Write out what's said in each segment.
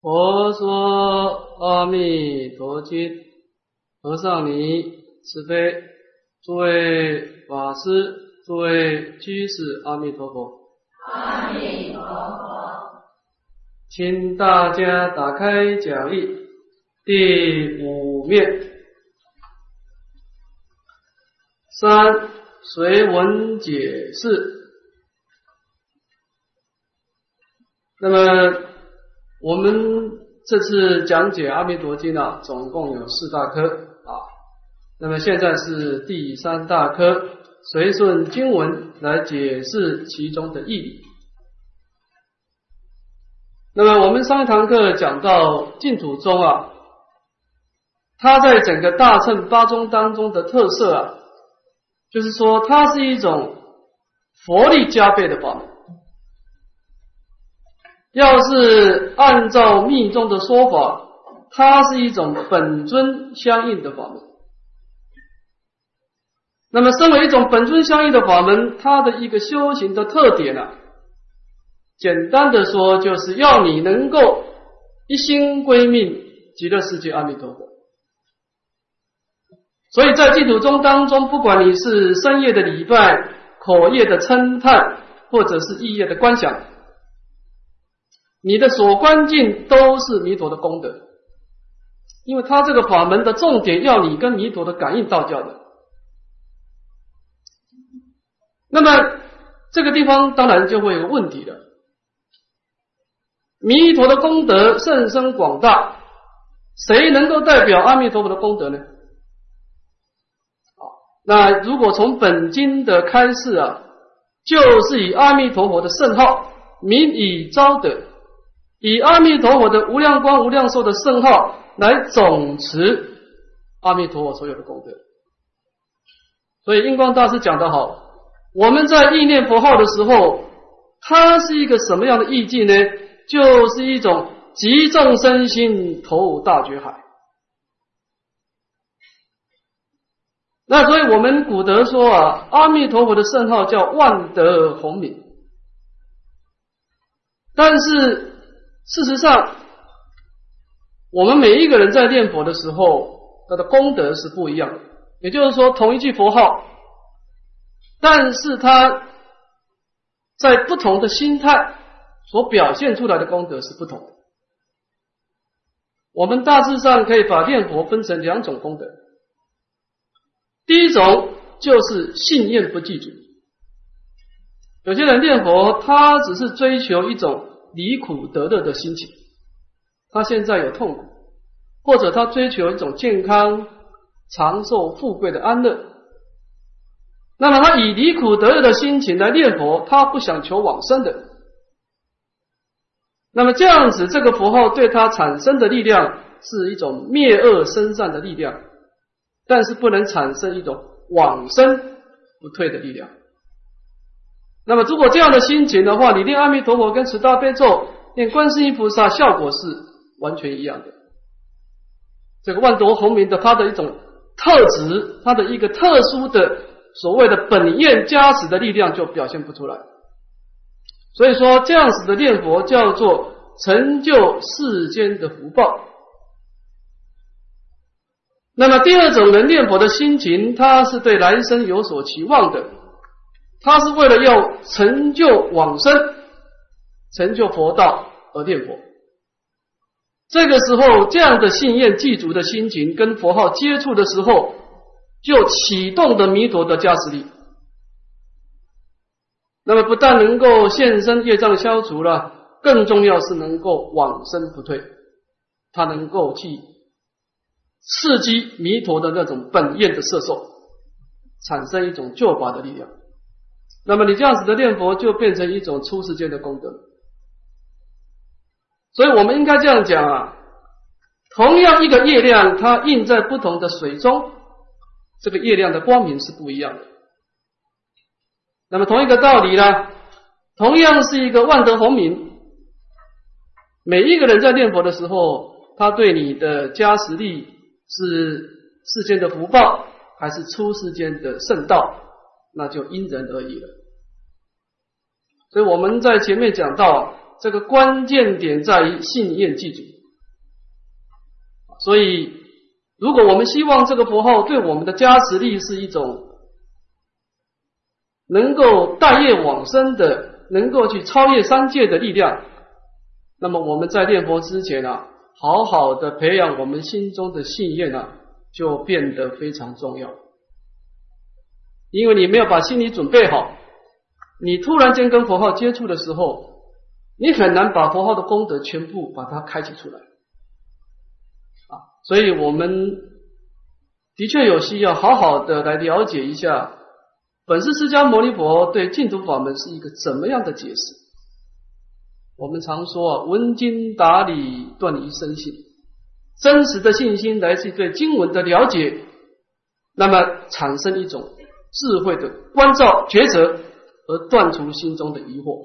佛说阿弥陀经，和尚尼慈悲，诸位法师，诸位居士，阿弥陀佛。阿弥陀佛。请大家打开讲义第五面三随文解释。那么。我们这次讲解《阿弥陀经》啊，总共有四大科啊。那么现在是第三大科，随顺经文来解释其中的意义。那么我们上一堂课讲到净土宗啊，它在整个大乘八宗当中的特色啊，就是说它是一种佛力加倍的法门。要是按照密宗的说法，它是一种本尊相应的法门。那么，身为一种本尊相应的法门，它的一个修行的特点呢，简单的说，就是要你能够一心归命极乐世界阿弥陀佛。所以在净土宗当中，不管你是深夜的礼拜、口业的称叹，或者是意业的观想。你的所观境都是弥陀的功德，因为他这个法门的重点要你跟弥陀的感应道教的。那么这个地方当然就会有问题了。弥陀的功德甚深广大，谁能够代表阿弥陀佛的功德呢？好，那如果从本经的开示啊，就是以阿弥陀佛的圣号名以招德。以阿弥陀佛的无量光、无量寿的圣号来总持阿弥陀佛所有的功德，所以印光大师讲得好，我们在意念佛号的时候，它是一个什么样的意境呢？就是一种集众生心投大觉海。那所以我们古德说啊，阿弥陀佛的圣号叫万德洪名，但是。事实上，我们每一个人在念佛的时候，他的功德是不一样的。也就是说，同一句佛号，但是他在不同的心态所表现出来的功德是不同的。我们大致上可以把念佛分成两种功德。第一种就是信念不记住。有些人念佛，他只是追求一种。离苦得乐的心情，他现在有痛苦，或者他追求一种健康、长寿、富贵的安乐，那么他以离苦得乐的心情来念佛，他不想求往生的，那么这样子，这个符号对他产生的力量是一种灭恶生善的力量，但是不能产生一种往生不退的力量。那么，如果这样的心情的话，你念阿弥陀佛跟持大悲咒、念观世音菩萨，效果是完全一样的。这个万德洪名的它的一种特质，它的一个特殊的所谓的本愿加持的力量就表现不出来。所以说，这样子的念佛叫做成就世间的福报。那么，第二种人念佛的心情，他是对来生有所期望的。他是为了要成就往生、成就佛道而念佛。这个时候，这样的信念、祭足的心情，跟佛号接触的时候，就启动的弥陀的加持力。那么，不但能够现身业障消除了，更重要是能够往生不退。它能够去刺激弥陀的那种本愿的摄受，产生一种救拔的力量。那么你这样子的念佛就变成一种出世间的功德，所以我们应该这样讲啊，同样一个月亮，它映在不同的水中，这个月亮的光明是不一样的。那么同一个道理呢，同样是一个万德洪名，每一个人在念佛的时候，他对你的加持力是世间的福报，还是出世间的圣道？那就因人而异了。所以我们在前面讲到，这个关键点在于信愿记住。所以，如果我们希望这个佛号对我们的加持力是一种能够带业往生的，能够去超越三界的力量，那么我们在念佛之前啊，好好的培养我们心中的信愿啊，就变得非常重要。因为你没有把心理准备好，你突然间跟佛号接触的时候，你很难把佛号的功德全部把它开启出来。啊所以我们的确有需要好好的来了解一下，本师释迦牟尼佛对净土法门是一个怎么样的解释。我们常说啊，闻经达理，断疑生信。真实的信心来自于对经文的了解，那么产生一种智慧的关照抉择，而断除心中的疑惑，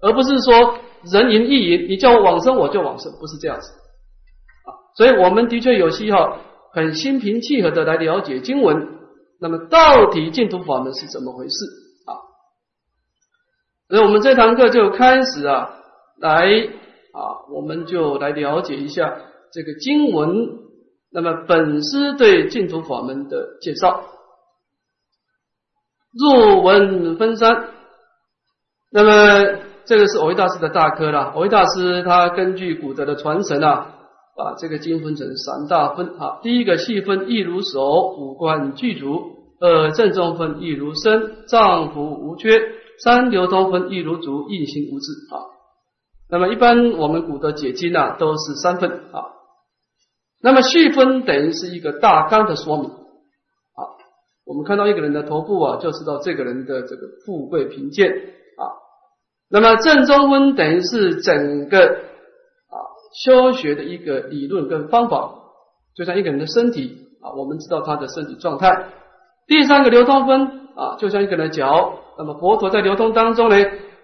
而不是说人云亦云，你叫我往生我就往生，不是这样子啊。所以我们的确有需要很心平气和的来了解经文。那么，到底净土法门是怎么回事啊？所以我们这堂课就开始啊，来啊，我们就来了解一下这个经文。那么，本师对净土法门的介绍，入文分三。那么，这个是藕益大师的大科了。藕益大师他根据古德的传承啊。把这个经分成三大分啊，第一个细分一如手，五官具足；二正中分一如身，脏腑无缺；三流通分一如足，意心无滞啊。那么一般我们古的解经呢，都是三分啊。那么细分等于是一个大纲的说明。我们看到一个人的头部啊，就知道这个人的这个富贵贫贱啊。那么正中分等于是整个啊。修学的一个理论跟方法，就像一个人的身体啊，我们知道他的身体状态。第三个流通分啊，就像一个人的脚，那么佛陀在流通当中呢，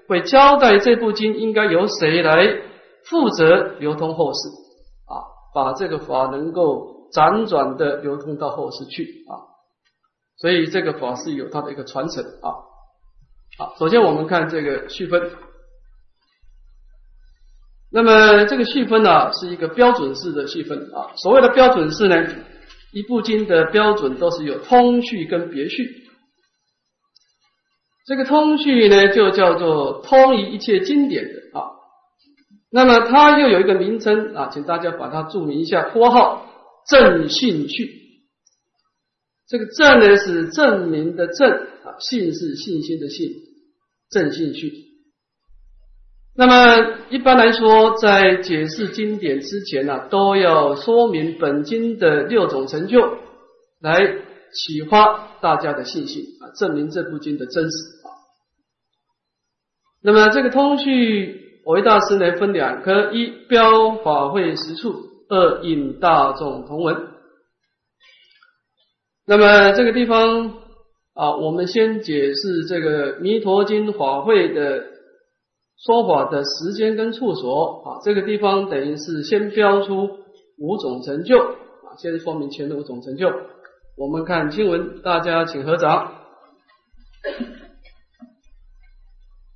会交代这部经应该由谁来负责流通后世啊，把这个法能够辗转的流通到后世去啊。所以这个法是有它的一个传承啊。好，首先我们看这个序分。那么这个细分呢，是一个标准式的细分啊。所谓的标准式呢，一部经的标准都是有通序跟别序。这个通序呢，就叫做通于一切经典的啊。那么它又有一个名称啊，请大家把它注明一下，括号正信序。这个正呢是证明的正啊，信是信心的信，正信序。那么一般来说，在解释经典之前呢，都要说明本经的六种成就，来启发大家的信心啊，证明这部经的真实啊。那么这个通序，我为大师呢分两科：一标法会实处，二引大众同文。那么这个地方啊，我们先解释这个弥陀经法会的。说法的时间跟处所啊，这个地方等于是先标出五种成就啊，先说明前的五种成就。我们看经文，大家请合掌。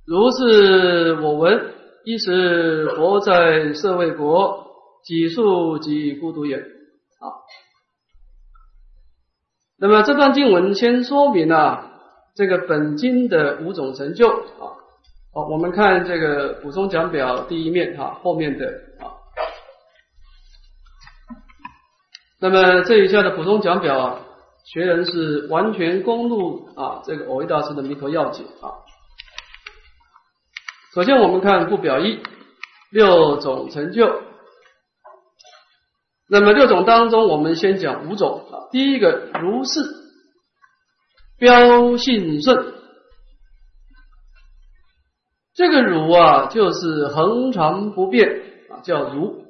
如是我闻，一时佛在舍卫国，几数及孤独也。啊，那么这段经文先说明了这个本经的五种成就啊。好，我们看这个补充讲表第一面哈，后面的啊。那么这一下的补充讲表啊，学人是完全公路啊，这个藕益大师的弥陀要解啊。首先我们看附表一，六种成就。那么六种当中，我们先讲五种啊。第一个如是标信顺。这个如啊，就是恒常不变啊，叫如，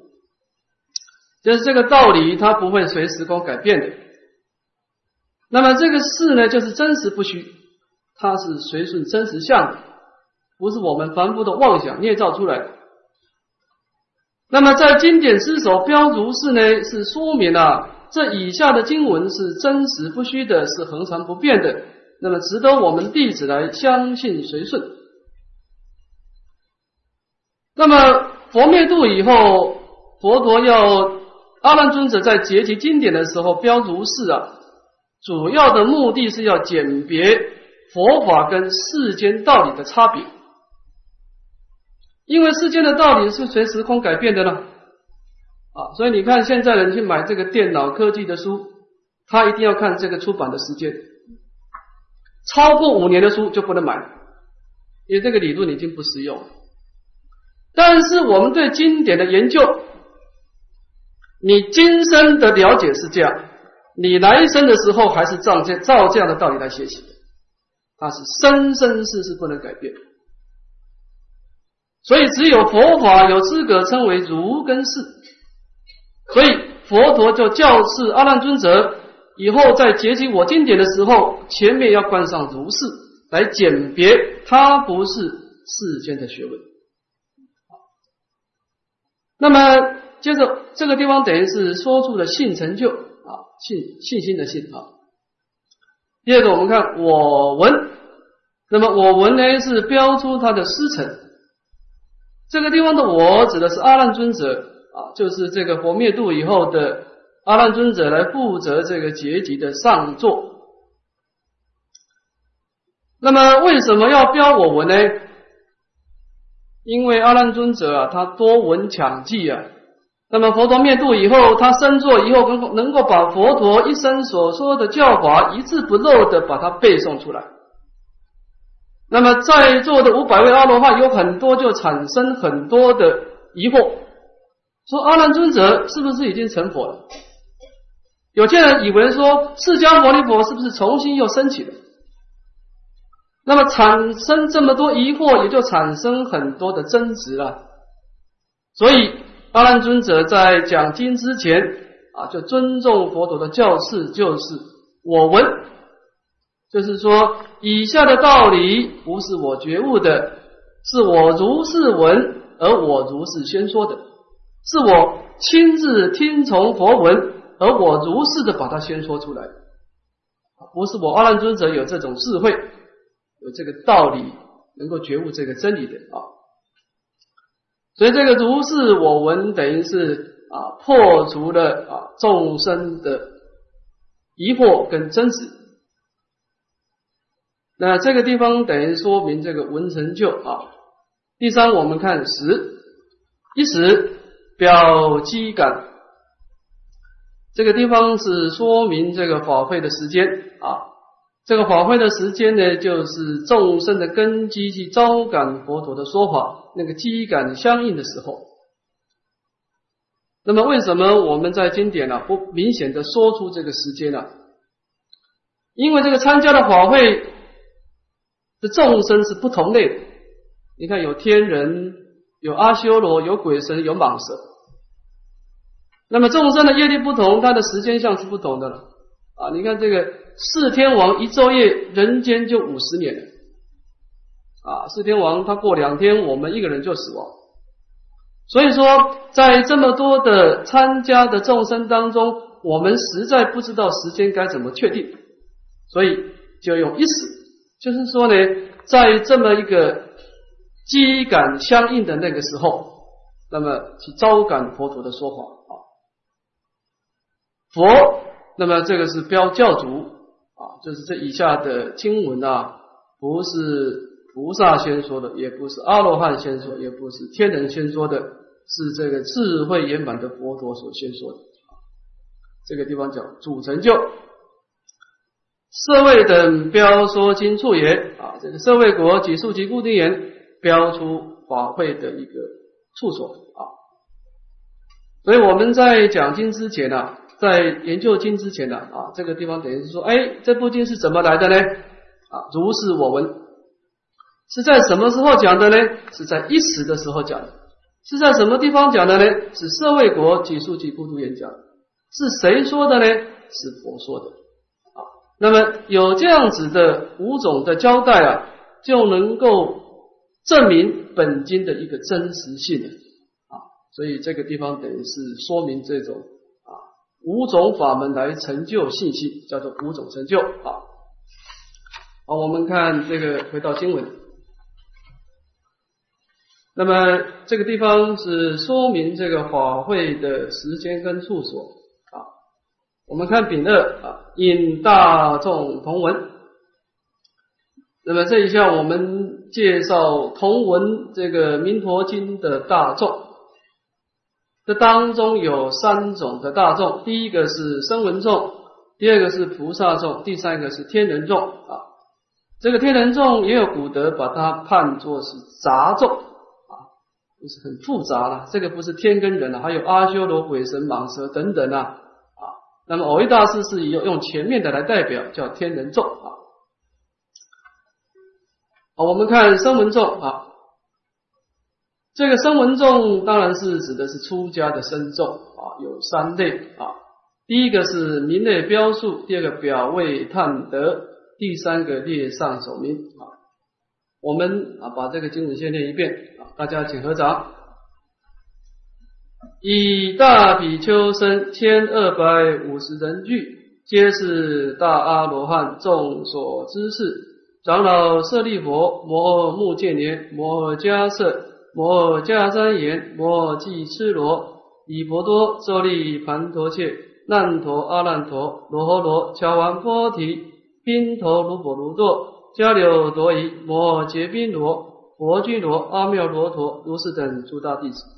就是这个道理，它不会随时光改变的。那么这个事呢，就是真实不虚，它是随顺真实相的，不是我们凡夫的妄想捏造出来的。那么在经典之首标如是呢，是说明了这以下的经文是真实不虚的，是恒常不变的，那么值得我们弟子来相信随顺。那么佛灭度以后，佛陀要阿难尊者在结集经典的时候标如是啊，主要的目的是要鉴别佛法跟世间道理的差别，因为世间的道理是随时空改变的呢。啊，所以你看现在人去买这个电脑科技的书，他一定要看这个出版的时间，超过五年的书就不能买，因为这个理论已经不实用。但是我们对经典的研究，你今生的了解是这样，你来生的时候还是照这照这样的道理来学习，它是生生世世不能改变。所以只有佛法有资格称为如根世。所以佛陀就教示阿难尊者，以后在结集我经典的时候，前面要冠上如是来鉴别，它不是世间的学问。那么接着这个地方等于是说出了信成就啊，信信心的信啊。第二个我们看我闻，那么我闻呢是标出他的师承，这个地方的我指的是阿难尊者。啊，就是这个佛灭度以后的阿难尊者来负责这个结集的上座。那么为什么要标我闻呢？因为阿难尊者啊，他多闻强记啊。那么佛陀灭度以后，他身座以后，能够能够把佛陀一生所说的教法一字不漏的把它背诵出来。那么在座的五百位阿罗汉有很多就产生很多的疑惑。说阿难尊者是不是已经成佛了？有些人以为说释迦牟尼佛是不是重新又升起了？那么产生这么多疑惑，也就产生很多的争执了。所以阿难尊者在讲经之前啊，就尊重佛陀的教示，就是我闻，就是说以下的道理不是我觉悟的，是我如是闻，而我如是宣说的。是我亲自听从佛文，而我如是的把它宣说出来，不是我阿难尊者有这种智慧，有这个道理，能够觉悟这个真理的啊。所以这个如是我闻，等于是啊破除了啊众生的疑惑跟真实。那这个地方等于说明这个文成就啊。第三，我们看十一时。表机感，这个地方是说明这个法会的时间啊。这个法会的时间呢，就是众生的根基去招感佛陀的说法，那个机感相应的时候。那么，为什么我们在经典呢不明显的说出这个时间呢？因为这个参加的法会这众生是不同类的。你看，有天人，有阿修罗，有鬼神，有蟒蛇。那么众生的业力不同，它的时间相是不同的了啊！你看这个四天王一昼夜，人间就五十年啊！四天王他过两天，我们一个人就死亡。所以说，在这么多的参加的众生当中，我们实在不知道时间该怎么确定，所以就用一死，就是说呢，在这么一个机感相应的那个时候，那么去招感佛陀的说法啊。佛，那么这个是标教主啊，就是这以下的经文啊，不是菩萨先说的，也不是阿罗汉先说，也不是天人先说的，是这个智慧圆满的佛陀所先说的。这个地方叫主成就，社会等标说经处也啊，这个社会国几数及固定言标出法会的一个处所啊。所以我们在讲经之前呢。在研究经之前呢，啊，这个地方等于是说，哎，这部经是怎么来的呢？啊，如是我闻，是在什么时候讲的呢？是在一时的时候讲的，是在什么地方讲的呢？是社会国几数几孤独演讲，是谁说的呢？是佛说的，那么有这样子的五种的交代啊，就能够证明本经的一个真实性啊，所以这个地方等于是说明这种啊。五种法门来成就信心，叫做五种成就啊。好，我们看这个，回到经文。那么这个地方是说明这个法会的时间跟处所。我们看丙二啊，引大众同文。那么这一项我们介绍同文这个《弥陀经》的大众，这当中有三种的大众，第一个是声闻众，第二个是菩萨众，第三个是天人众啊。这个天人众也有古德把它判作是杂众啊。就是很复杂了，这个不是天跟人了，还有阿修罗、鬼神、蟒蛇等等啊。那么偶一大师是用用前面的来代表，叫天人众啊。好，我们看声闻众啊，这个声闻众当然是指的是出家的僧众啊，有三类啊。第一个是名类标数，第二个表位探得，第三个列上首名啊。我们啊把这个经文先念一遍啊。大家请合掌。以大比丘僧千二百五十人聚，皆是大阿罗汉，众所知事。长老舍利佛、摩诃目犍连、摩诃迦叶、摩诃迦旃延、摩诃季痴罗、以婆多、周利盘陀切、难陀、阿难陀、罗诃罗、乔王波提、宾陀卢波卢多、迦留多夷、摩诃结宾罗。佛居罗、阿妙罗陀、如是等诸大弟子。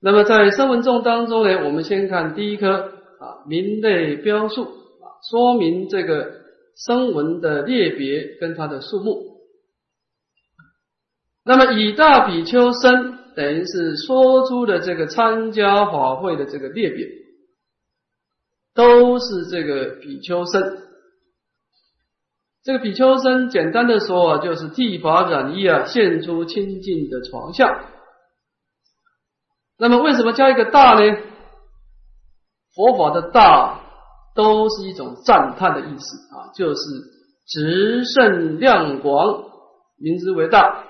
那么在声闻众当中呢，我们先看第一颗啊，名类标数啊，说明这个声闻的列别跟它的数目。那么以大比丘僧，等于是说出的这个参加法会的这个列别，都是这个比丘僧。这个比丘僧，简单的说啊，就是剃发染衣啊，现出清净的床相。那么为什么加一个大呢？佛法的大都是一种赞叹的意思啊，就是直胜量广，名之为大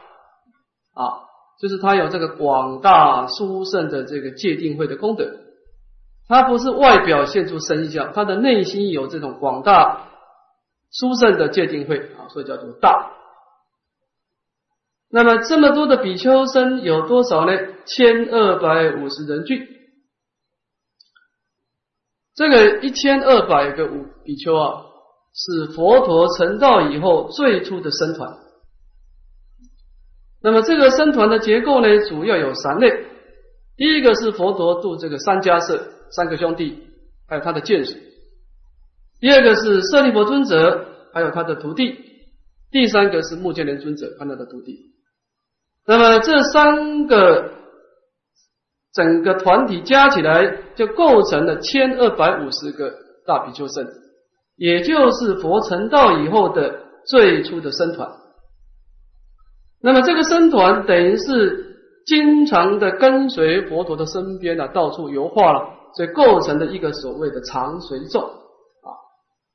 啊，就是它有这个广大殊胜的这个界定会的功德。它不是外表现出身相，它的内心有这种广大。殊胜的界定会啊，所以叫做大。那么这么多的比丘僧有多少呢？千二百五十人聚。这个一千二百个五比丘啊，是佛陀成道以后最初的僧团。那么这个僧团的结构呢，主要有三类。第一个是佛陀度这个三家舍三个兄弟，还有他的眷属。第二个是舍利弗尊者，还有他的徒弟；第三个是目犍连尊者，他的徒弟。那么这三个整个团体加起来，就构成了千二百五十个大比丘僧，也就是佛成道以后的最初的僧团。那么这个僧团等于是经常的跟随佛陀的身边啊，到处游化了，所以构成了一个所谓的常随众啊。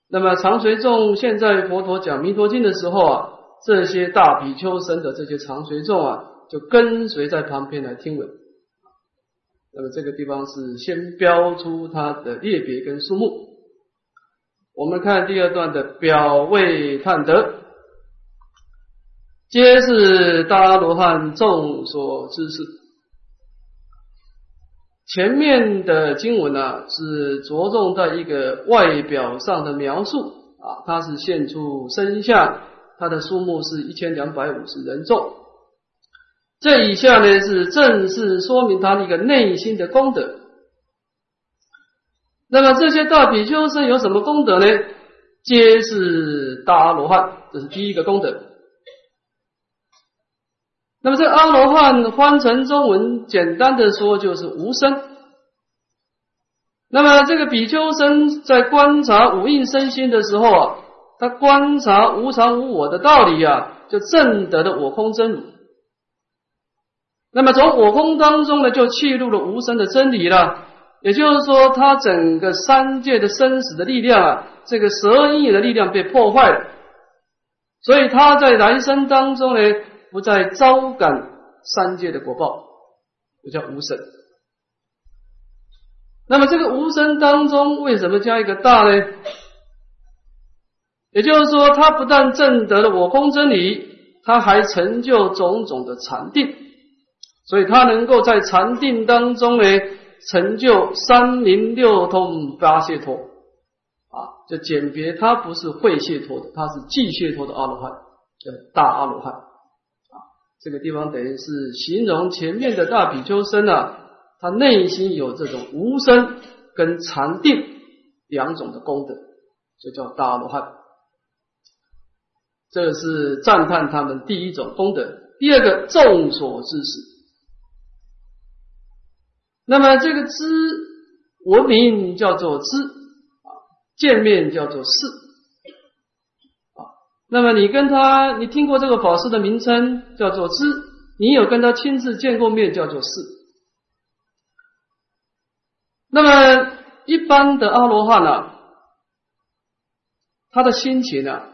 那么常随众，现在佛陀讲《弥陀经》的时候啊，这些大比丘僧的这些常随众啊，就跟随在旁边来听闻。那么这个地方是先标出它的列别跟数目。我们看第二段的表位探得，皆是大罗汉众所知事。前面的经文呢，是着重在一个外表上的描述啊，它是现出身相，它的数目是一千两百五十人众。这以下呢，是正式说明他的一个内心的功德。那么这些大比丘僧有什么功德呢？皆是大阿罗汉，这是第一个功德。那么这阿罗汉翻成中文，简单的说就是无生。那么这个比丘僧在观察五蕴身心的时候啊，他观察无常无我的道理啊，就证得了我空真如。那么从我空当中呢，就契入了无生的真理了。也就是说，他整个三界的生死的力量啊，这个十二因的力量被破坏了，所以他在来生当中呢。不再招感三界的果报，就叫无生。那么这个无生当中，为什么加一个大呢？也就是说，他不但证得了我空真理，他还成就种种的禅定，所以他能够在禅定当中呢，成就三明六通八解脱啊，就简别他不是会解脱的，他是寂解脱的阿罗汉，叫大阿罗汉啊。这个地方等于是形容前面的大比丘僧啊，他内心有这种无声跟禅定两种的功德，就叫大阿罗汉。这是赞叹他们第一种功德，第二个众所知识。那么这个知闻名叫做知啊，见面叫做视啊。那么你跟他，你听过这个法师的名称叫做知，你有跟他亲自见过面叫做视。那么一般的阿罗汉呢，他的心情呢？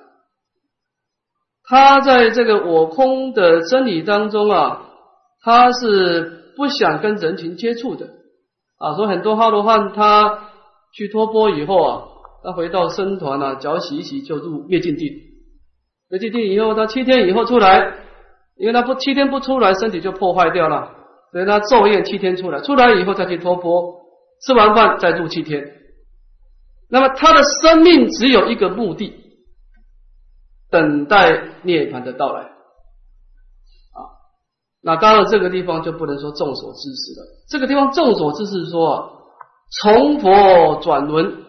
他在这个我空的真理当中啊，他是不想跟人群接触的啊。所以很多哈罗汉他去托钵以后啊，他回到僧团啊，脚洗一洗就入灭尽地。灭尽地以后，他七天以后出来，因为他不七天不出来，身体就破坏掉了，所以他昼夜七天出来，出来以后再去托钵，吃完饭再入七天。那么他的生命只有一个目的。等待涅槃的到来啊，那当然这个地方就不能说众所周知了。这个地方众所知识说，从佛转轮，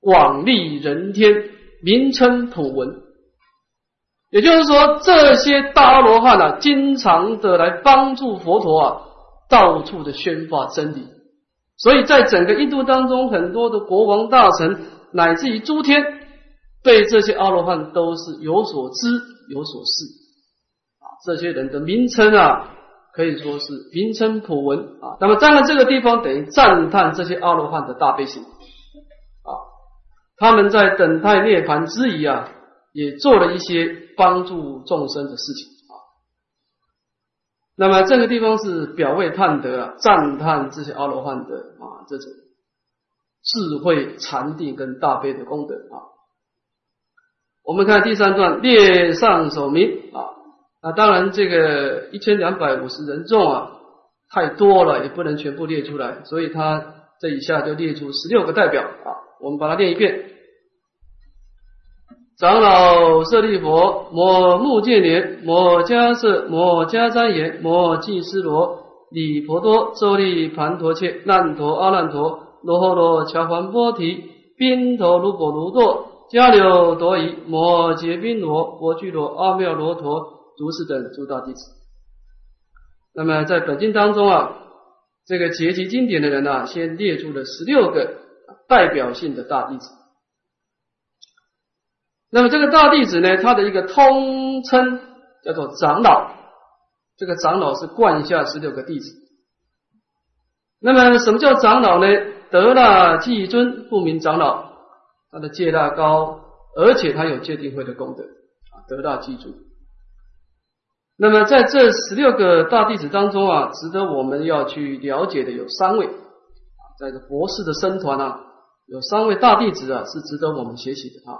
广利人天，名称普闻。也就是说，这些大阿罗汉啊，经常的来帮助佛陀啊，到处的宣发真理。所以在整个印度当中，很多的国王大臣，乃至于诸天。对这些阿罗汉都是有所知有所视啊，这些人的名称啊，可以说是名称普闻啊。那么站在这个地方，等于赞叹这些阿罗汉的大悲心啊。他们在等待涅槃之余啊，也做了一些帮助众生的事情啊。那么这个地方是表位叹德啊，赞叹这些阿罗汉的啊这种智慧禅定跟大悲的功德啊。我们看第三段列上首名啊，那当然这个一千两百五十人众啊，太多了，也不能全部列出来，所以他这一下就列出十六个代表啊，我们把它念一遍：长老舍利佛、摩目犍连、摩迦叶、摩迦旃延、摩髻斯罗、李婆多、周利盘陀切、难陀阿难陀、罗诃罗乔梵波提、宾陀卢波卢多。迦柳多夷、摩羯宾罗、波居罗、阿妙罗陀、如是等诸大弟子。那么在本经当中啊，这个结集经典的人呢，先列出了十六个代表性的大弟子。那么这个大弟子呢，他的一个通称叫做长老。这个长老是冠下十六个弟子。那么什么叫长老呢？得了继尊，不名长老。他的戒大高，而且他有戒定慧的功德啊，得大记住。那么在这十六个大弟子当中啊，值得我们要去了解的有三位啊，在这博士的僧团啊，有三位大弟子啊，是值得我们学习的啊，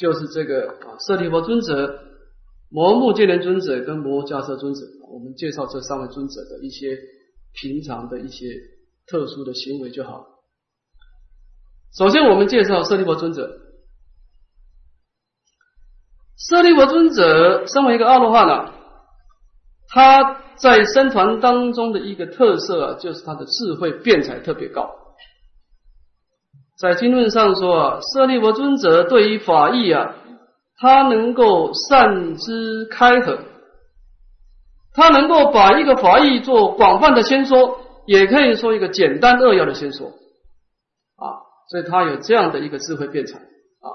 就是这个啊，舍利弗尊者、摩目犍连尊者跟摩迦叶尊者。我们介绍这三位尊者的一些平常的一些特殊的行为就好。首先，我们介绍舍利弗尊者。舍利弗尊者身为一个阿罗汉啊，他在僧团当中的一个特色啊，就是他的智慧辩才特别高。在经论上说啊，舍利弗尊者对于法义啊，他能够善知开合，他能够把一个法义做广泛的先说，也可以说一个简单扼要的先说。所以他有这样的一个智慧辩才啊，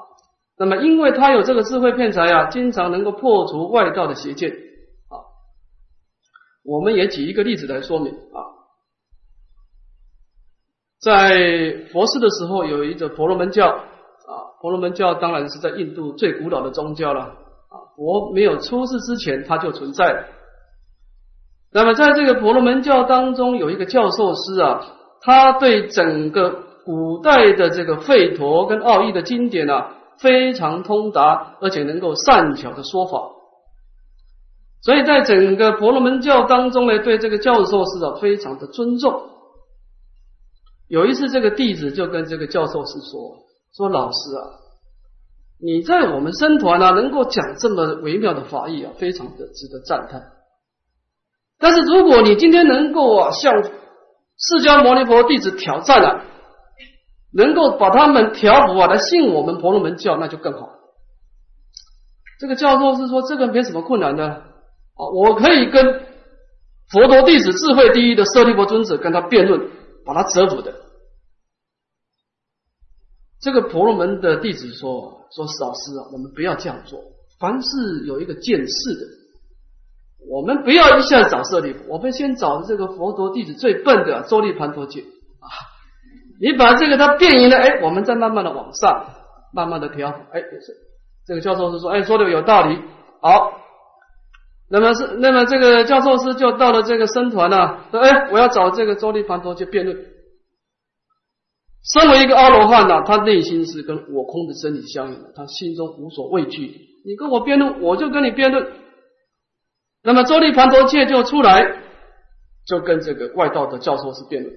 那么因为他有这个智慧辩才啊，经常能够破除外道的邪见啊。我们也举一个例子来说明啊，在佛寺的时候有一个婆罗门教啊，婆罗门教当然是在印度最古老的宗教了啊，佛没有出世之前它就存在。那么在这个婆罗门教当中有一个教授师啊，他对整个古代的这个吠陀跟奥义的经典啊，非常通达，而且能够善巧的说法。所以在整个婆罗门教当中呢，对这个教授是啊非常的尊重。有一次，这个弟子就跟这个教授是说：“说老师啊，你在我们僧团啊，能够讲这么微妙的法义啊，非常的值得赞叹。但是如果你今天能够啊，向释迦牟尼佛弟子挑战了，能够把他们调伏啊，来信我们婆罗门教，那就更好。”这个教授是说：“这个没什么困难的啊，我可以跟佛陀弟子智慧第一的舍利弗尊者跟他辩论。”把他折服的，这个婆罗门的弟子说：“说老师啊，我们不要这样做。凡是有一个见识的，我们不要一下子找舍利弗，我们先找这个佛陀弟子最笨的周利盘陀戒啊。你把这个他变赢了，哎，我们再慢慢的往上，慢慢的调。哎，这个教授是说，哎，说的有道理。好。”那么是，那么这个教授师就到了这个僧团呢，说：“哎，我要找这个周利盘陀去辩论。身为一个阿罗汉呢，他内心是跟我空的真理相应的，他心中无所畏惧。你跟我辩论，我就跟你辩论。那么周利盘陀切就出来，就跟这个外道的教授是辩论。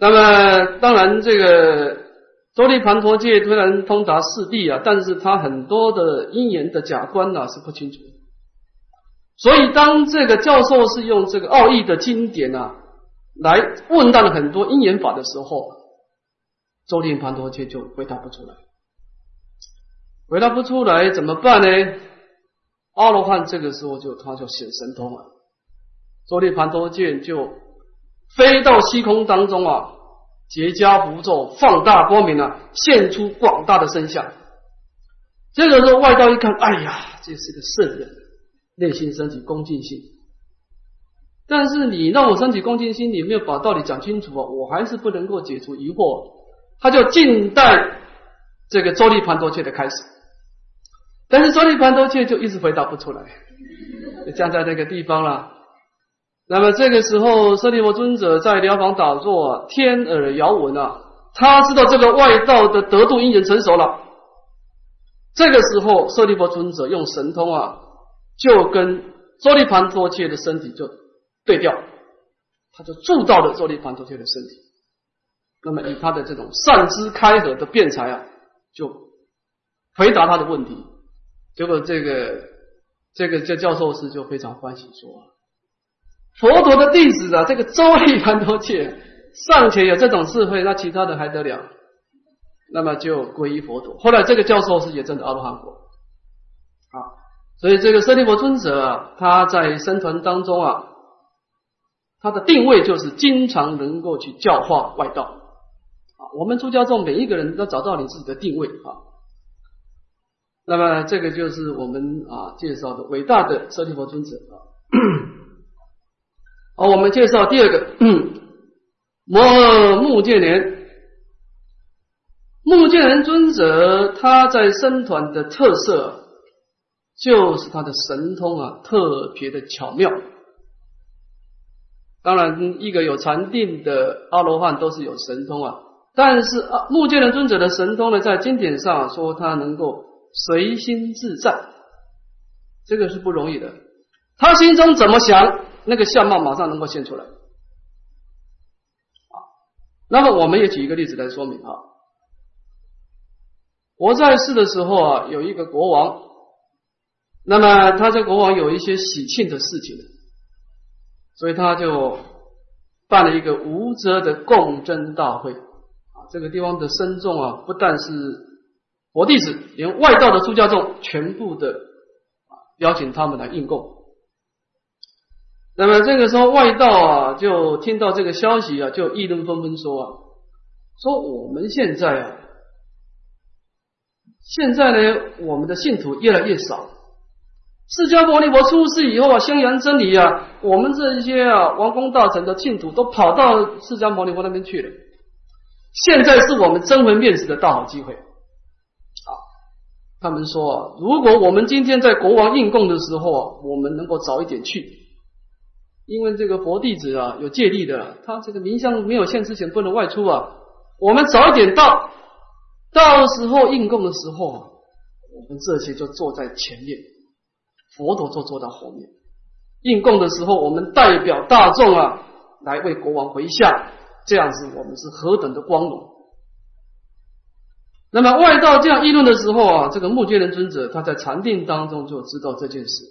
那么当然这个。”周利盘陀界虽然通达四地啊，但是他很多的因缘的假观呢是不清楚。所以当这个教授是用这个奥义的经典啊来问到了很多因缘法的时候，周利盘陀界就回答不出来。回答不出来怎么办呢？阿罗汉这个时候就他就显神通了，周利盘陀界就飞到虚空当中啊。结加符咒，放大光明啊，现出广大的声相。这个时候外道一看，哎呀，这是个圣人，内心升起恭敬心。但是你让我升起恭敬心，你没有把道理讲清楚啊，我还是不能够解除疑惑。他就静待这个周利盘多切的开始，但是周利盘多切就一直回答不出来，就站在那个地方了。那么这个时候，舍利弗尊者在疗房打坐，天耳遥闻啊，他知道这个外道的得度因缘成熟了。这个时候，舍利弗尊者用神通啊，就跟周利盘陀切的身体就对调，他就住到了周利盘陀切的身体。那么以他的这种善知开合的辩才啊，就回答他的问题。结果这个这个这教授师就非常欢喜说。佛陀的弟子啊，这个周利盘多切尚且有这种智慧，那其他的还得了？那么就皈依佛陀。后来这个教授是也证的阿罗汉果。啊，所以这个舍利弗尊者啊，他在僧团当中啊，他的定位就是经常能够去教化外道。啊，我们出家众每一个人都找到你自己的定位啊。那么这个就是我们啊介绍的伟大的舍利弗尊者啊。好，我们介绍第二个摩诃目犍连。目犍连尊者他在僧团的特色，就是他的神通啊，特别的巧妙。当然，一个有禅定的阿罗汉都是有神通啊，但是啊，目犍连尊者的神通呢，在经典上说他能够随心自在，这个是不容易的。他心中怎么想？那个相貌马上能够现出来，啊，那么我们也举一个例子来说明啊。我在世的时候啊，有一个国王，那么他在国王有一些喜庆的事情，所以他就办了一个无遮的共争大会啊。这个地方的僧众啊，不但是佛弟子，连外道的出家众全部的邀请他们来应供。那么这个时候，外道啊，就听到这个消息啊，就议论纷纷说啊，说我们现在啊，现在呢，我们的信徒越来越少。释迦牟尼佛出世以后啊，宣扬真理啊，我们这些啊，王公大臣的信徒都跑到释迦牟尼佛那边去了。现在是我们争魂面子的大好机会啊！他们说啊，如果我们今天在国王应供的时候啊，我们能够早一点去。因为这个佛弟子啊有戒律的，他这个名相没有现之前不能外出啊。我们早一点到，到时候应供的时候啊，我们这些就坐在前面。佛陀就坐到后面。应供的时候，我们代表大众啊，来为国王回向，这样子我们是何等的光荣。那么外道这样议论的时候啊，这个目犍连尊者他在禅定当中就知道这件事，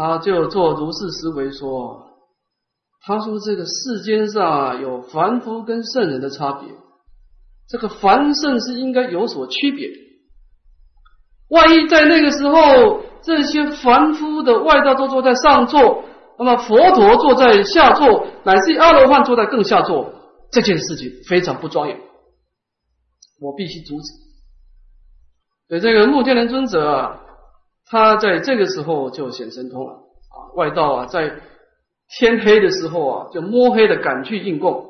他就做如是思维说：“他说这个世间上有凡夫跟圣人的差别，这个凡圣是应该有所区别。万一在那个时候，这些凡夫的外道都坐在上座，那么佛陀坐在下座，乃至阿罗汉坐在更下座，这件事情非常不庄严。”我必须阻止。所以这个目犍连尊者啊，他在这个时候就显神通了啊。外道啊，在天黑的时候啊，就摸黑的赶去应供。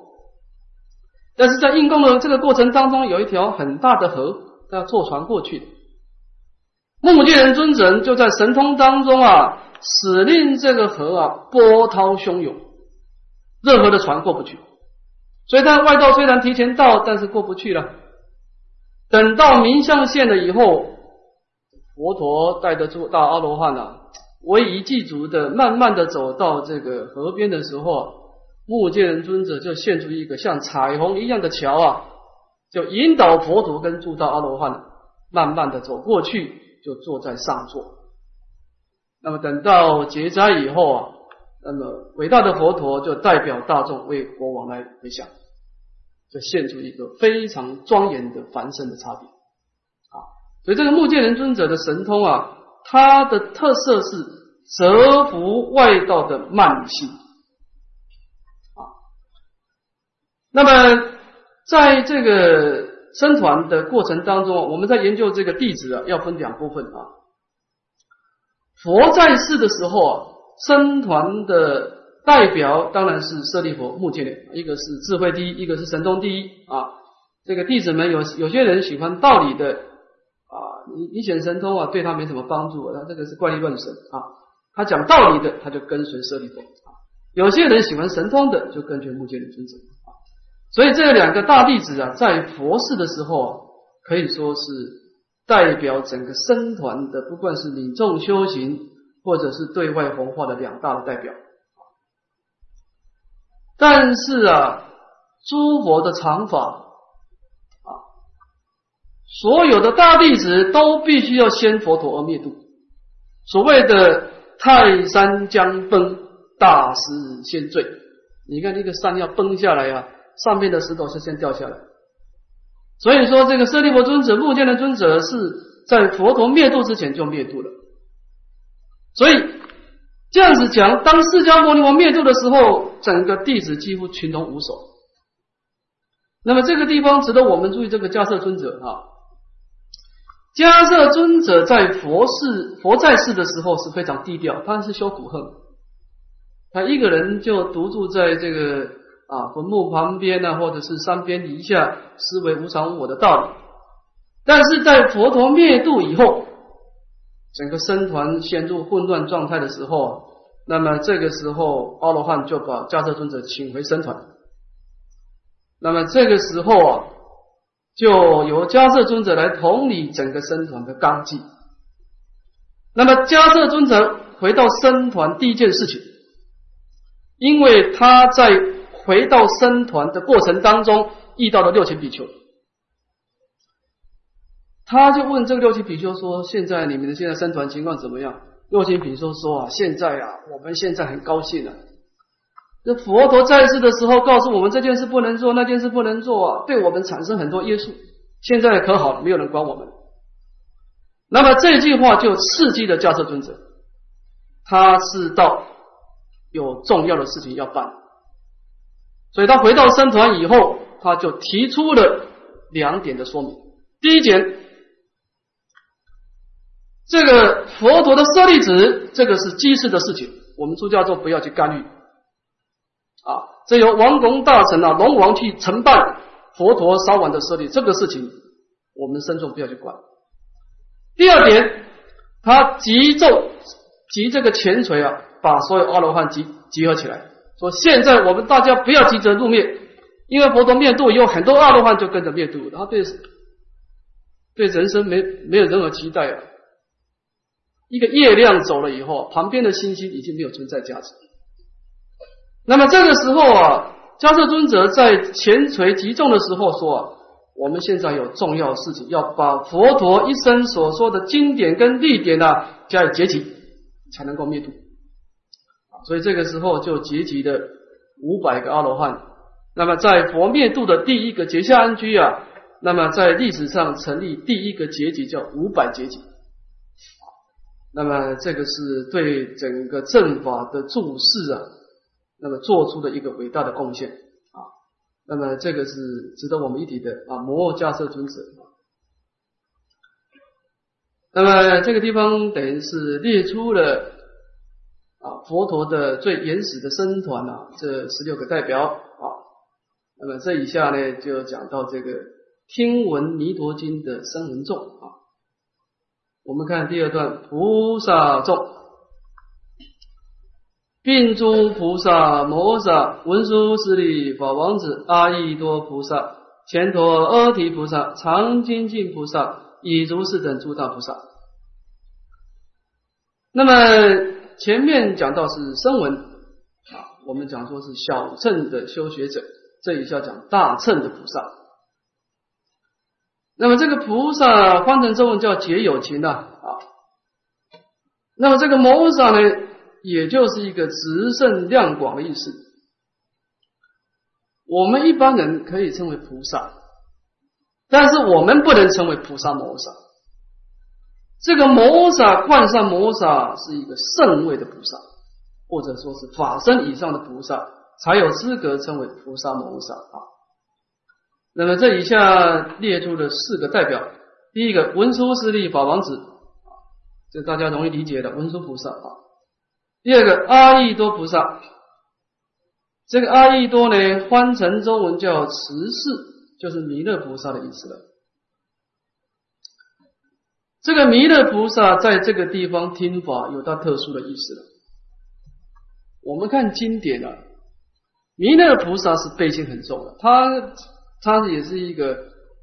但是在应供的这个过程当中，有一条很大的河，他要坐船过去的。目犍连尊者就在神通当中啊，使令这个河啊波涛汹涌，任何的船过不去。所以，他外道虽然提前到，但是过不去了。等到明相现了以后，佛陀带着住到阿罗汉啊，唯一祭足的，慢慢的走到这个河边的时候，目犍连尊者就现出一个像彩虹一样的桥啊，就引导佛陀跟住到阿罗汉，慢慢的走过去，就坐在上座。那么等到结斋以后啊，那么伟大的佛陀就代表大众为国王来回想。就现出一个非常庄严的凡身的差别！所以这个目犍连尊者的神通啊，它的特色是折服外道的慢性啊。那么在这个生团的过程当中，我们在研究这个弟子啊，要分两部分啊。佛在世的时候啊，僧团的。代表当然是舍利佛、目犍连，一个是智慧第一，一个是神通第一啊。这个弟子们有有些人喜欢道理的，你你显神通啊，对他没什么帮助，啊他这个是怪力乱神啊。他讲道理的，他就跟随舍利佛啊。有些人喜欢神通的，就跟随目犍连尊者啊。所以这两个大弟子啊，在佛世的时候啊，可以说是代表整个僧团的，不管是领众修行，或者是对外弘化的两大的代表。但是啊，诸佛的常法，所有的大弟子都必须要先佛陀而灭度。所谓的泰山将崩，大石先坠。你看那个山要崩下来啊，上面的石头是先掉下来。所以说，这个舍利弗尊者、目犍连尊者是在佛陀灭度之前就灭度了。所以。这样子讲，当释迦牟尼佛灭度的时候，整个弟子几乎群龙无首。那么这个地方值得我们注意，这个迦摄尊者啊，迦摄尊者在佛世佛在世的时候是非常低调，他是修苦恨，他一个人就独住在这个啊坟墓旁边呢，或者是山边篱下，思维无常无我的道理。但是在佛陀灭度以后。整个僧团陷入混乱状态的时候，那么这个时候阿罗汉就把迦摄尊者请回僧团。那么这个时候啊，就由迦摄尊者来统理整个僧团的纲纪。那么迦摄尊者回到僧团第一件事情，因为他在回到僧团的过程当中遇到了六千比丘。他就问这个六千比丘说：“现在你们的现在僧团情况怎么样？”六千比丘说：“啊，现在啊，我们现在很高兴啊。这佛陀在世的时候告诉我们这件事不能做，那件事不能做，对我们产生很多约束。现在可好了，没有人管我们。那么这句话就刺激了迦摄尊者，他知道有重要的事情要办，所以他回到僧团以后，他就提出了两点的说明。第一点。这个佛陀的舍利子，这个是机事的事情，我们出家众不要去干预啊。这由王公大臣啊，龙王去承办佛陀烧完的舍利，这个事情我们僧众不要去管。第二点，他急奏集这个前锤啊，把所有阿罗汉集集合起来，说现在我们大家不要急着入灭，因为佛陀灭度以后，很多阿罗汉就跟着灭度，他对对人生没没有任何期待啊。一个月亮走了以后，旁边的星星已经没有存在价值。那么这个时候啊，迦叶尊者在前垂极重的时候说啊，我们现在有重要事情，要把佛陀一生所说的经典跟历典啊加以结集，才能够灭度。所以这个时候就结集的五百个阿罗汉。那么在佛灭度的第一个结下安居啊，那么在历史上成立第一个结集叫五百结集。那么这个是对整个正法的注释啊，那么做出的一个伟大的贡献啊。那么这个是值得我们一提的啊。摩诃迦叶尊者。那么这个地方等于是列出了啊佛陀的最原始的僧团啊，这十六个代表啊。那么这以下呢，就讲到这个听闻弥陀经的声闻众啊。我们看第二段，菩萨众，并诸菩萨摩萨文殊师利法王子阿逸多菩萨乾陀阿提菩萨常精进菩萨以如是等诸大菩萨。那么前面讲到是声闻啊，我们讲说是小乘的修学者，这一下讲大乘的菩萨。那么这个菩萨换成中文叫结有情呐啊，那么这个摩萨呢，也就是一个直胜量广的意思。我们一般人可以称为菩萨，但是我们不能称为菩萨摩萨。这个摩萨换上摩萨是一个圣位的菩萨，或者说是法身以上的菩萨，才有资格称为菩萨摩萨啊。那么这以下列出的四个代表，第一个文殊师利法王子，这大家容易理解的文殊菩萨啊。第二个阿逸多菩萨，这个阿逸多呢，翻成中文叫慈氏，就是弥勒菩萨的意思了。这个弥勒菩萨在这个地方听法有他特殊的意思了。我们看经典啊，弥勒菩萨是背心很重的，他。他也是一个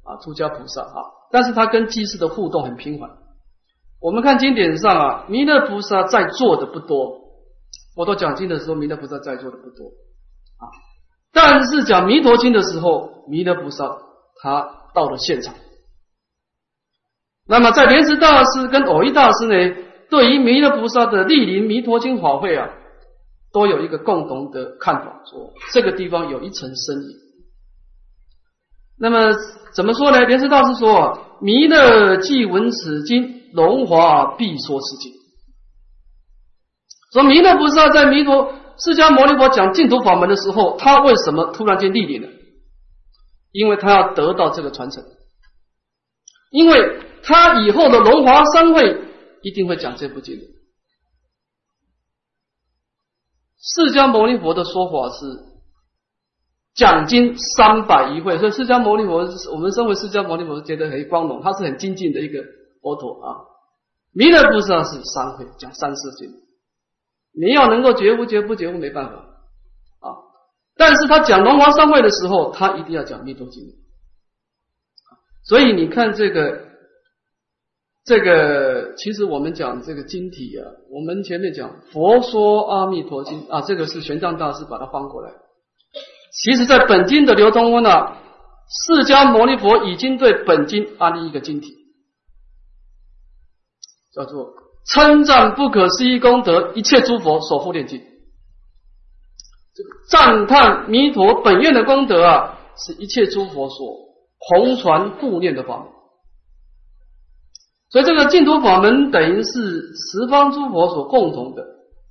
啊出家菩萨啊，但是他跟祭祀的互动很频繁。我们看经典上啊，弥勒菩萨在座的不多，我都讲经的时候，弥勒菩萨在座的不多啊。但是讲弥陀经的时候，弥勒菩萨他到了现场。那么在莲池大师跟偶一大师呢，对于弥勒菩萨的莅临弥陀经法会啊，都有一个共同的看法，说这个地方有一层深意。那么怎么说呢？莲池大师说：“弥勒既闻此经，龙华必说此经。”说弥勒菩萨在弥陀释迦牟尼佛讲净土法门的时候，他为什么突然间莅临呢？因为他要得到这个传承，因为他以后的龙华三会一定会讲这部经。释迦牟尼佛的说法是。讲经三百余会，所以释迦牟尼佛，我们身为释迦牟尼佛，觉得很光荣，他是很精进的一个佛陀啊。弥勒菩萨是三会讲三世经，你要能够觉悟觉不觉悟没办法啊。但是他讲龙华三会的时候，他一定要讲弥陀经。所以你看这个这个，其实我们讲这个经体啊，我们前面讲佛说阿弥陀经啊，这个是玄奘大师把它翻过来。其实，在本经的流通中呢，释迦牟尼佛已经对本经安立一个经体，叫做称赞不可思议功德，一切诸佛所护念经。赞叹弥陀本愿的功德啊，是一切诸佛所弘传护念的法门。所以，这个净土法门等于是十方诸佛所共同的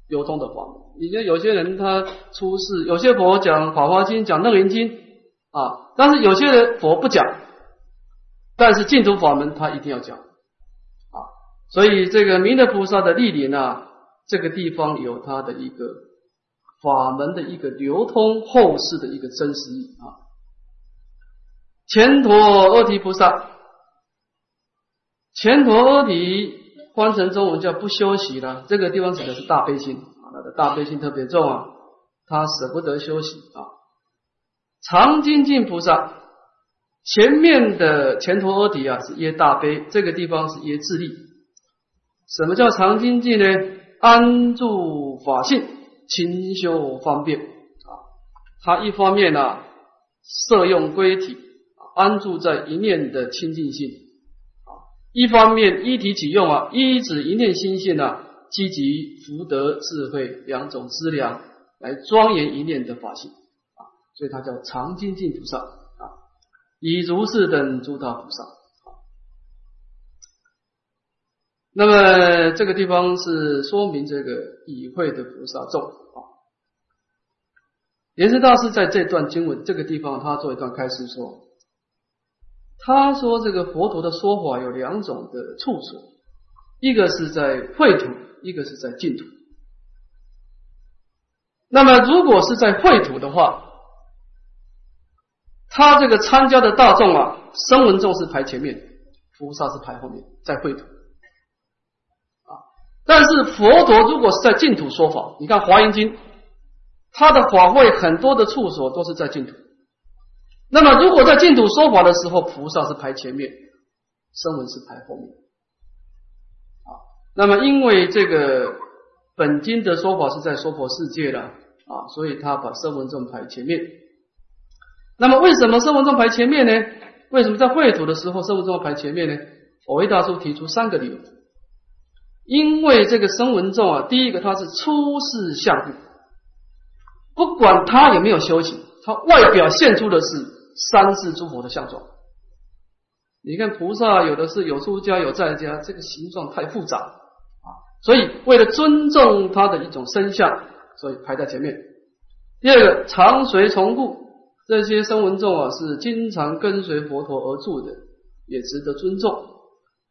流通的法门。以前有些人他出世，有些佛讲《法华经》讲《楞严经》啊，但是有些人佛不讲，但是净土法门他一定要讲。所以这个弥勒菩萨的莅临啊，这个地方有他的一个法门的一个流通后世的一个真实意啊。前陀阿提菩萨，前陀阿提翻成中文叫不休息了，这个地方指的是大悲心啊。他的大悲心特别重啊，他舍不得休息啊。常精进菩萨前面的前陀阿提啊是耶大悲，这个地方是耶智力。什么叫常精进呢？安住法性，勤修方便啊。他一方面呢，摄用归体，安住在一念的清净性啊；一方面一体起用啊，依止一念心性呢，积极福德智慧两种资粮来庄严一念的法性啊。所以它叫常精进菩萨啊，以如是等诸大菩萨。那么这个地方是说明这个已会的菩萨众啊。莲师大师在这段经文这个地方，他做一段开示说，他说这个佛陀的说法有两种的处所，一个是在秽土，一个是在净土。那么如果是在秽土的话，他这个参加的大众啊，声闻众是排前面，菩萨是排后面，在秽土。但是佛陀如果是在净土说法，你看《华严经》，他的法会很多的处所都是在净土。那么如果在净土说法的时候，菩萨是排前面，声闻是排后面。啊，那么因为这个本经的说法是在说佛世界的啊，所以他把声闻众排前面。那么为什么声闻众排前面呢？为什么在秽土的时候声闻众排前面呢？我为大叔提出三个理由。因为这个声闻众啊，第一个他是出世相故，不管他有没有修行，他外表现出的是三世诸佛的相状。你看菩萨有的是有出家有在家，这个形状太复杂啊，所以为了尊重他的一种身相，所以排在前面。第二个常随从故，这些声闻众啊是经常跟随佛陀而住的，也值得尊重。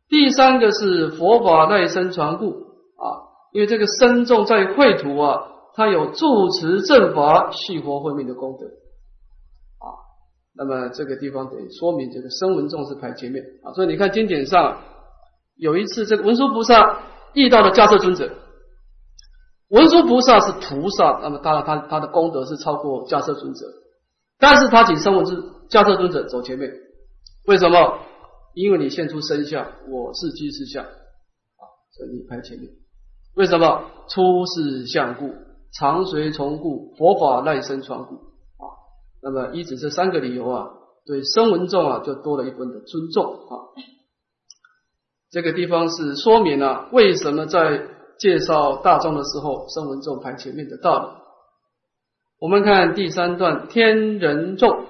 第三个是佛法赖生传故啊，因为这个身众在秽土啊，他有住持正法续活慧命的功德啊。那么这个地方得说明这个声闻众是排前面啊。所以你看经典上有一次，这个文殊菩萨遇到了迦叶尊者，文殊菩萨是菩萨，那么当然他他的功德是超过迦叶尊者，但是他请声闻之迦叶尊者走前面，为什么？因为你现出身相，我是居士相啊，所以你排前面。为什么？出世相故，常随从故，佛法赖身传故啊。那么依止这三个理由啊，对声闻众啊就多了一分的尊重啊。这个地方是说明了为什么在介绍大众的时候，声闻众排前面的道理。我们看第三段，天人众。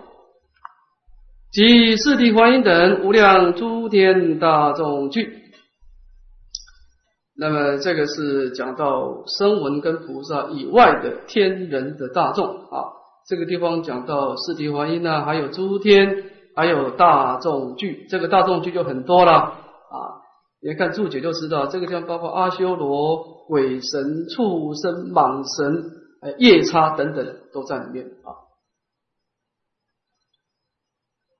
及四谛观音等无量诸天大众聚，那么这个是讲到声闻跟菩萨以外的天人的大众啊。这个地方讲到四谛观音呢，还有诸天，还有大众聚，这个大众聚就很多了啊。你看注解就知道，这个地方包括阿修罗、鬼神、畜生、蟒神、夜叉等等都在里面啊。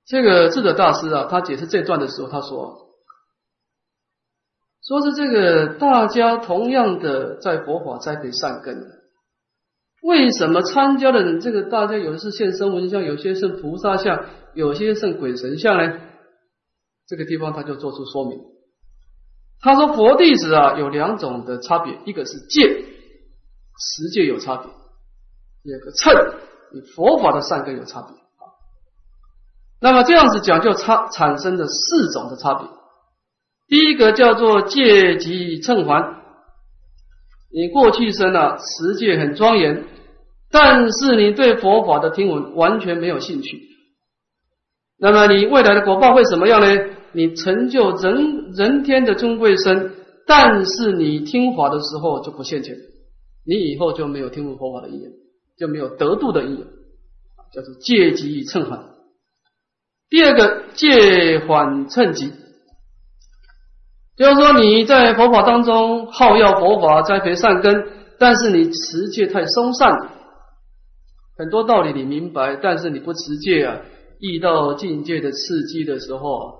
这个智者大师啊，他解释这段的时候，他说：“说是这个大家同样的在佛法栽培善根，为什么参加的人这个大家有的是现身文相，有些是菩萨像，有些是鬼神像呢？这个地方他就做出说明。他说佛弟子啊有两种的差别，一个是戒，持戒有差别；，第二个称，与佛法的善根有差别。”那么这样子讲，就差产生的四种的差别。第一个叫做戒及称还，你过去生啊持戒很庄严，但是你对佛法的听闻完全没有兴趣。那么你未来的果报会什么样呢？你成就人人天的尊贵身，但是你听法的时候就不现前，你以后就没有听闻佛法的因缘，就没有得度的因缘，叫做戒及称还。第二个借缓趁急，就是说你在佛法当中好要佛法栽培善根，但是你持戒太松散，很多道理你明白，但是你不持戒啊，遇到境界的刺激的时候，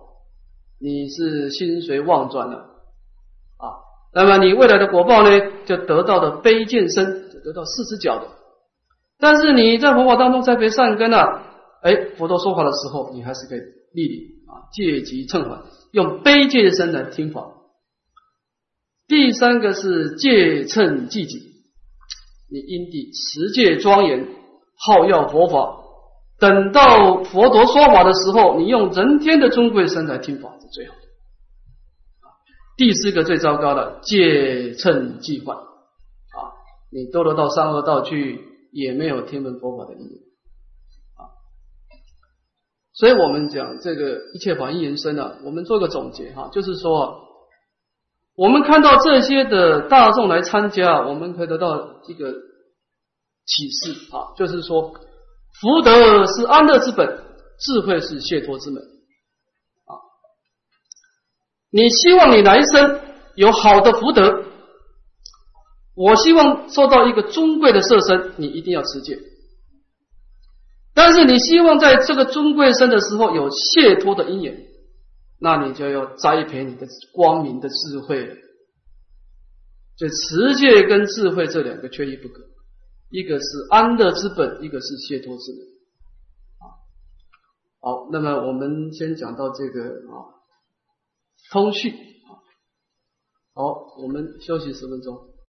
你是心随妄转了啊。那么你未来的果报呢，就得到的卑贱身，就得到四只脚的。但是你在佛法当中栽培善根啊。哎，佛陀说法的时候，你还是可以立礼啊，戒即称法，用悲戒身来听法。第三个是戒称寂己，你因地持戒庄严，好要佛法。等到佛陀说法的时候，你用人天的尊贵身来听法是最好的。第四个最糟糕的戒称计换啊，你堕落到三恶道去，也没有天门佛法的意义。所以我们讲这个一切法因缘生啊，我们做个总结哈，就是说。我们看到这些的大众来参加，我们可以得到一个启示啊，就是说福德是安乐之本，智慧是解脱之门啊。你希望你来生有好的福德，我希望做到一个尊贵的色身，你一定要持戒。但是你希望在这个尊贵身的时候有解脱的因缘。那你就要栽培你的光明的智慧了。所以持戒跟智慧这两个缺一不可，一个是安乐之本，一个是解脱之本。啊，好，那么我们先讲到这个啊，通讯啊，好，我们休息十分钟。